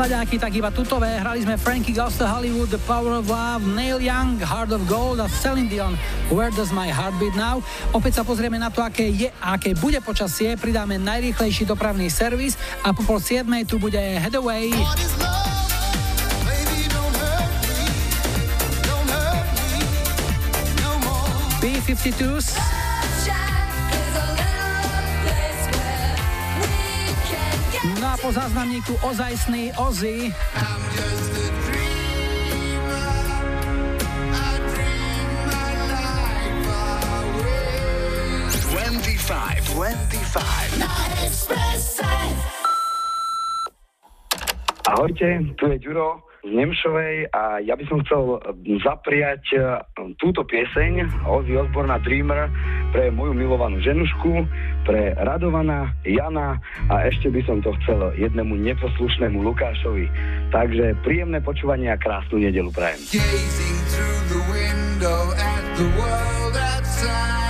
sladáky, tak iba tutové. Hrali sme Frankie Goes to Hollywood, The Power of Love, Neil Young, Heart of Gold a Celine Dion, Where Does My Heart Beat Now. Opäť sa pozrieme na to, aké je a aké bude počasie. Pridáme najrýchlejší dopravný servis a po pol siedmej tu bude Headaway. B-52s. Záznamníku ozajstný Ozzy. Ahojte, tu je Ďuro z Nemšovej a ja by som chcel zapriať e, túto pieseň Ozzy Osbourne Dreamer pre moju milovanú ženušku, pre Radovana, Jana a ešte by som to chcel jednému neposlušnému Lukášovi. Takže príjemné počúvanie a krásnu nedelu prajem. Gazing through the window at the world outside,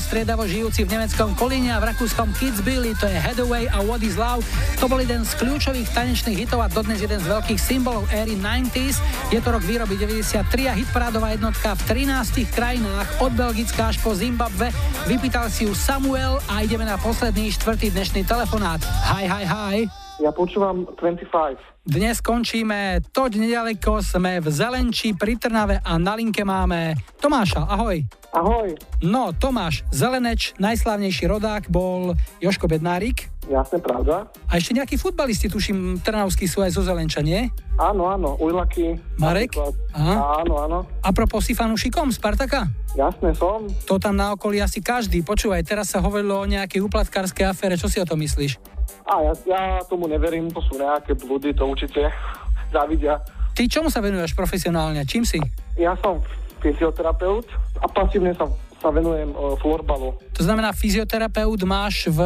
striedavo žijúci v nemeckom Kolíne a v rakúskom Kitzbüheli, to je Headaway a What is Love. To bol jeden z kľúčových tanečných hitov a dodnes jeden z veľkých symbolov éry 90s. Je to rok výroby 93 a hitparádová jednotka v 13 krajinách od Belgická až po Zimbabwe. Vypýtal si ju Samuel a ideme na posledný štvrtý dnešný telefonát. Hi, hi, hi. Ja počúvam 25. Dnes končíme toť nedaleko, sme v Zelenči pri Trnave a na linke máme Tomáša. Ahoj. Ahoj. No, Tomáš, Zeleneč, najslávnejší rodák bol Joško Bednárik. Jasne, pravda. A ešte nejakí futbalisti, tuším, Trnavský sú aj zo Zelenča, nie? Áno, áno, Ujlaky. Marek? Aha. Áno, áno. A propos si fanúšikom Spartaka? Jasne, som. To tam na okolí asi každý. Počúvaj, teraz sa hovorilo o nejakej uplatkárskej afére. Čo si o tom myslíš? A ja, ja tomu neverím, to sú nejaké blúdy, to určite závidia. Ty čomu sa venuješ profesionálne? Čím si? Ja som fyzioterapeut a pasívne sa, sa venujem uh, florbalu. To znamená, fyzioterapeut máš, v,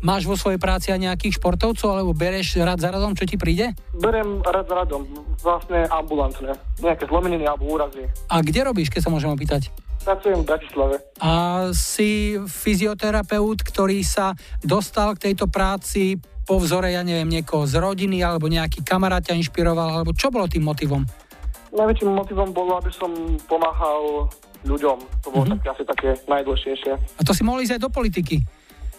máš vo svojej práci aj nejakých športovcov, alebo bereš rad za radom, čo ti príde? Berem rad za radom, vlastne ambulantné. Nejaké zlomeniny alebo úrazy. A kde robíš, keď sa môžem opýtať? Pracujem v Bratislave. A si fyzioterapeut, ktorý sa dostal k tejto práci po vzore, ja neviem, niekoho z rodiny, alebo nejaký kamarát ťa inšpiroval, alebo čo bolo tým motivom? Najväčším motivom bolo, aby som pomáhal ľuďom. To bolo mm-hmm. také, asi také najdôležitejšie. A to si mohli ísť aj do politiky.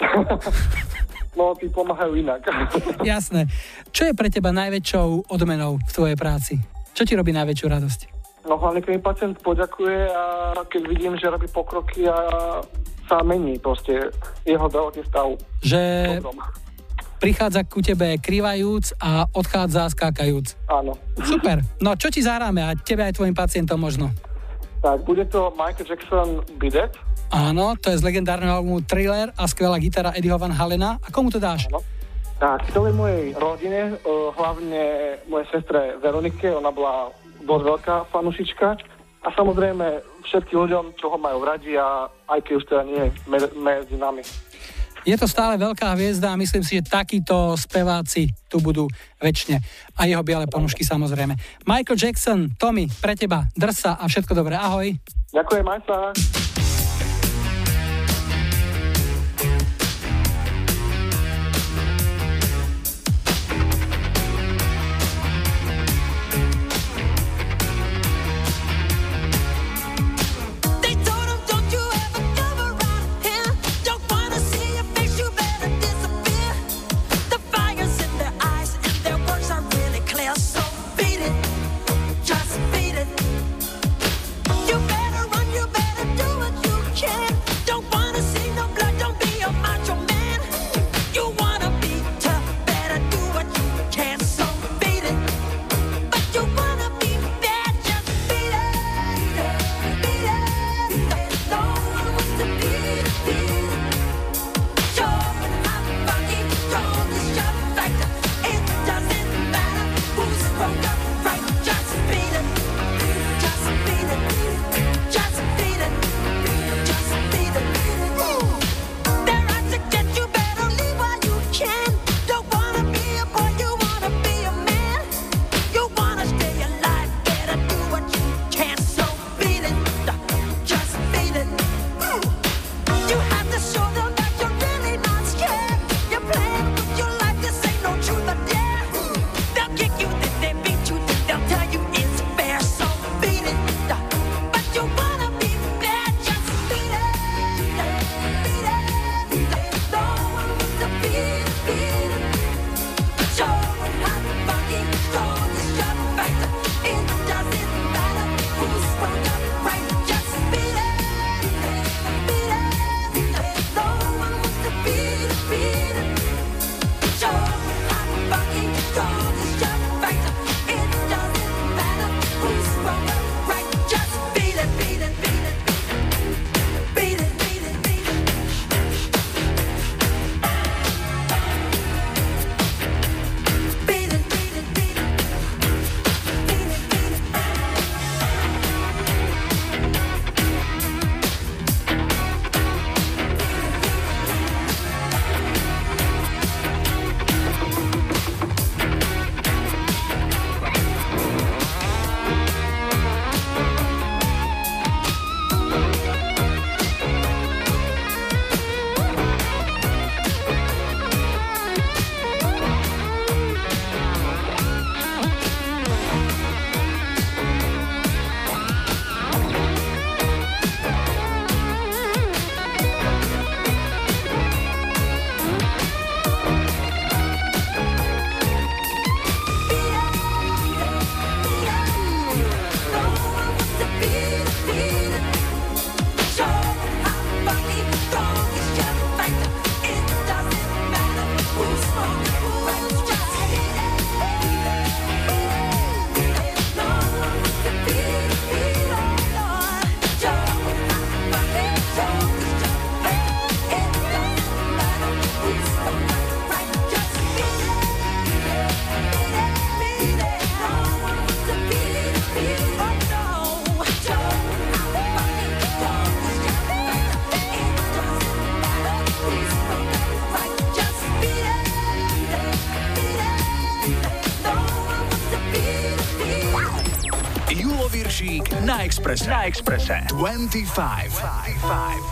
No, tí pomáhajú inak. Jasné. Čo je pre teba najväčšou odmenou v tvojej práci? Čo ti robí najväčšiu radosť? No hlavne, keď mi pacient poďakuje a keď vidím, že robí pokroky a sa mení proste jeho zdravotný stav. Že Dobrom. Prichádza ku tebe krivajúc a odchádza skákajúc. Áno. Super. No čo ti zahráme a tebe aj tvojim pacientom možno? Tak, bude to Michael Jackson Bidet. Áno, to je z legendárneho albumu Thriller a skvelá gitara Eddieho Van Halena. A komu to dáš? Áno. Tak, celej mojej rodine, eh, hlavne mojej sestre Veronike, ona bola dosť veľká fanušička. A samozrejme všetkým ľuďom, čo ho majú radi a aj keď už teda nie je me- medzi nami. Je to stále veľká hviezda a myslím si, že takíto speváci tu budú väčšine. A jeho biele ponušky samozrejme. Michael Jackson, Tommy, pre teba, drsa a všetko dobré. Ahoj. Ďakujem, aj. Expressa. 25. 25.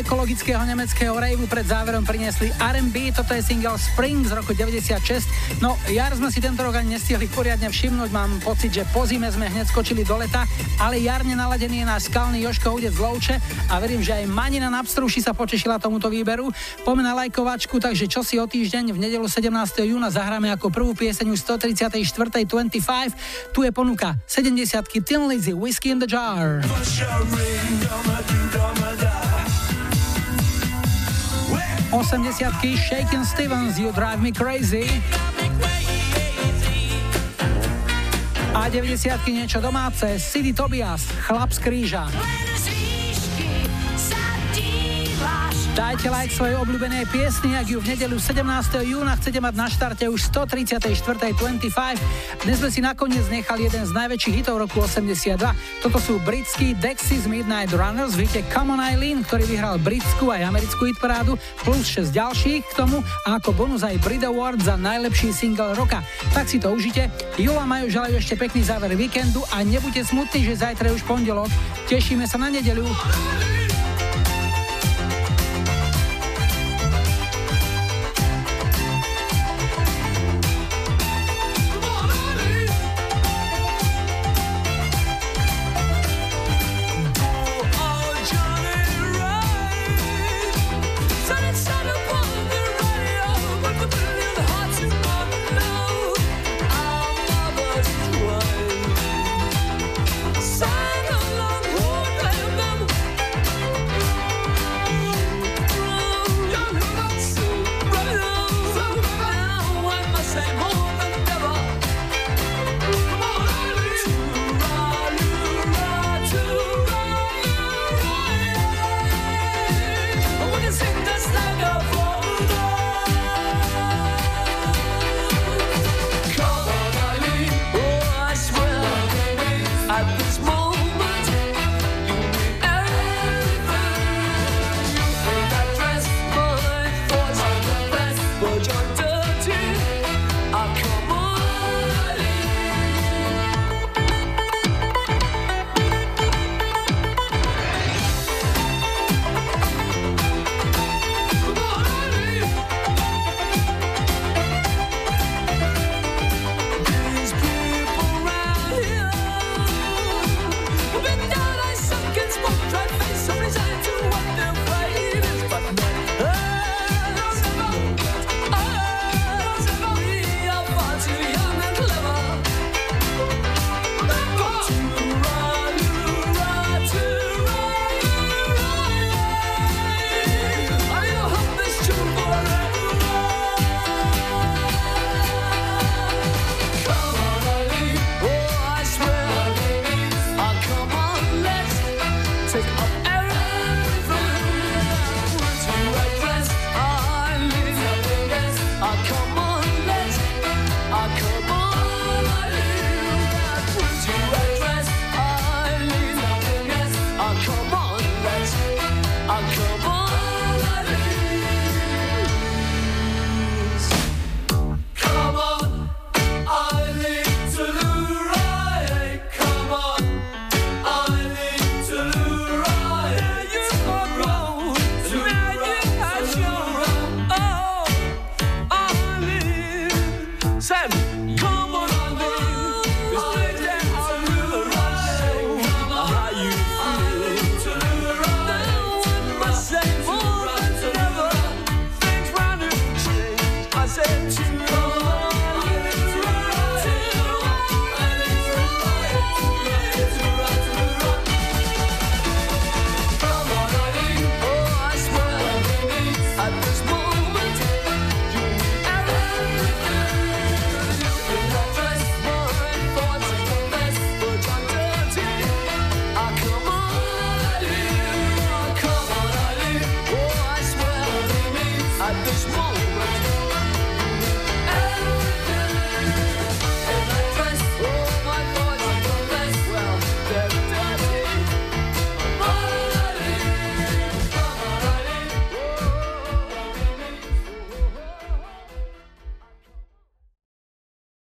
ekologického nemeckého raveu pred záverom priniesli R&B, toto je single Spring z roku 96. No, jar sme si tento rok ani nestihli poriadne všimnúť, mám pocit, že po zime sme hneď skočili do leta, ale jarne naladený je náš skalný Joško Hudec Lovče a verím, že aj Manina na Pstruši sa potešila tomuto výberu. Poďme na lajkovačku, takže čo si o týždeň v nedelu 17. júna zahráme ako prvú pieseň už 134. 25. Tu je ponuka 70 Tin Lizzy, Whiskey in the Jar. 80 Shaken Stevens, You Drive Me Crazy. A 90 niečo domáce, City Tobias, Chlap z kríža. Dajte like svojej obľúbenej piesni, ak ju v nedeľu 17. júna chcete mať na štarte už 134.25. Dnes sme si nakoniec nechali jeden z najväčších hitov roku 82. Toto sú britský Dexys Midnight Runners, víte Come on Eileen, ktorý vyhral britskú aj americkú hitparádu, plus 6 ďalších k tomu a ako bonus aj Brit Award za najlepší single roka. Tak si to užite. Jula Majú želajú ešte pekný záver víkendu a nebuďte smutní, že zajtra je už pondelok. Tešíme sa na nedeľu.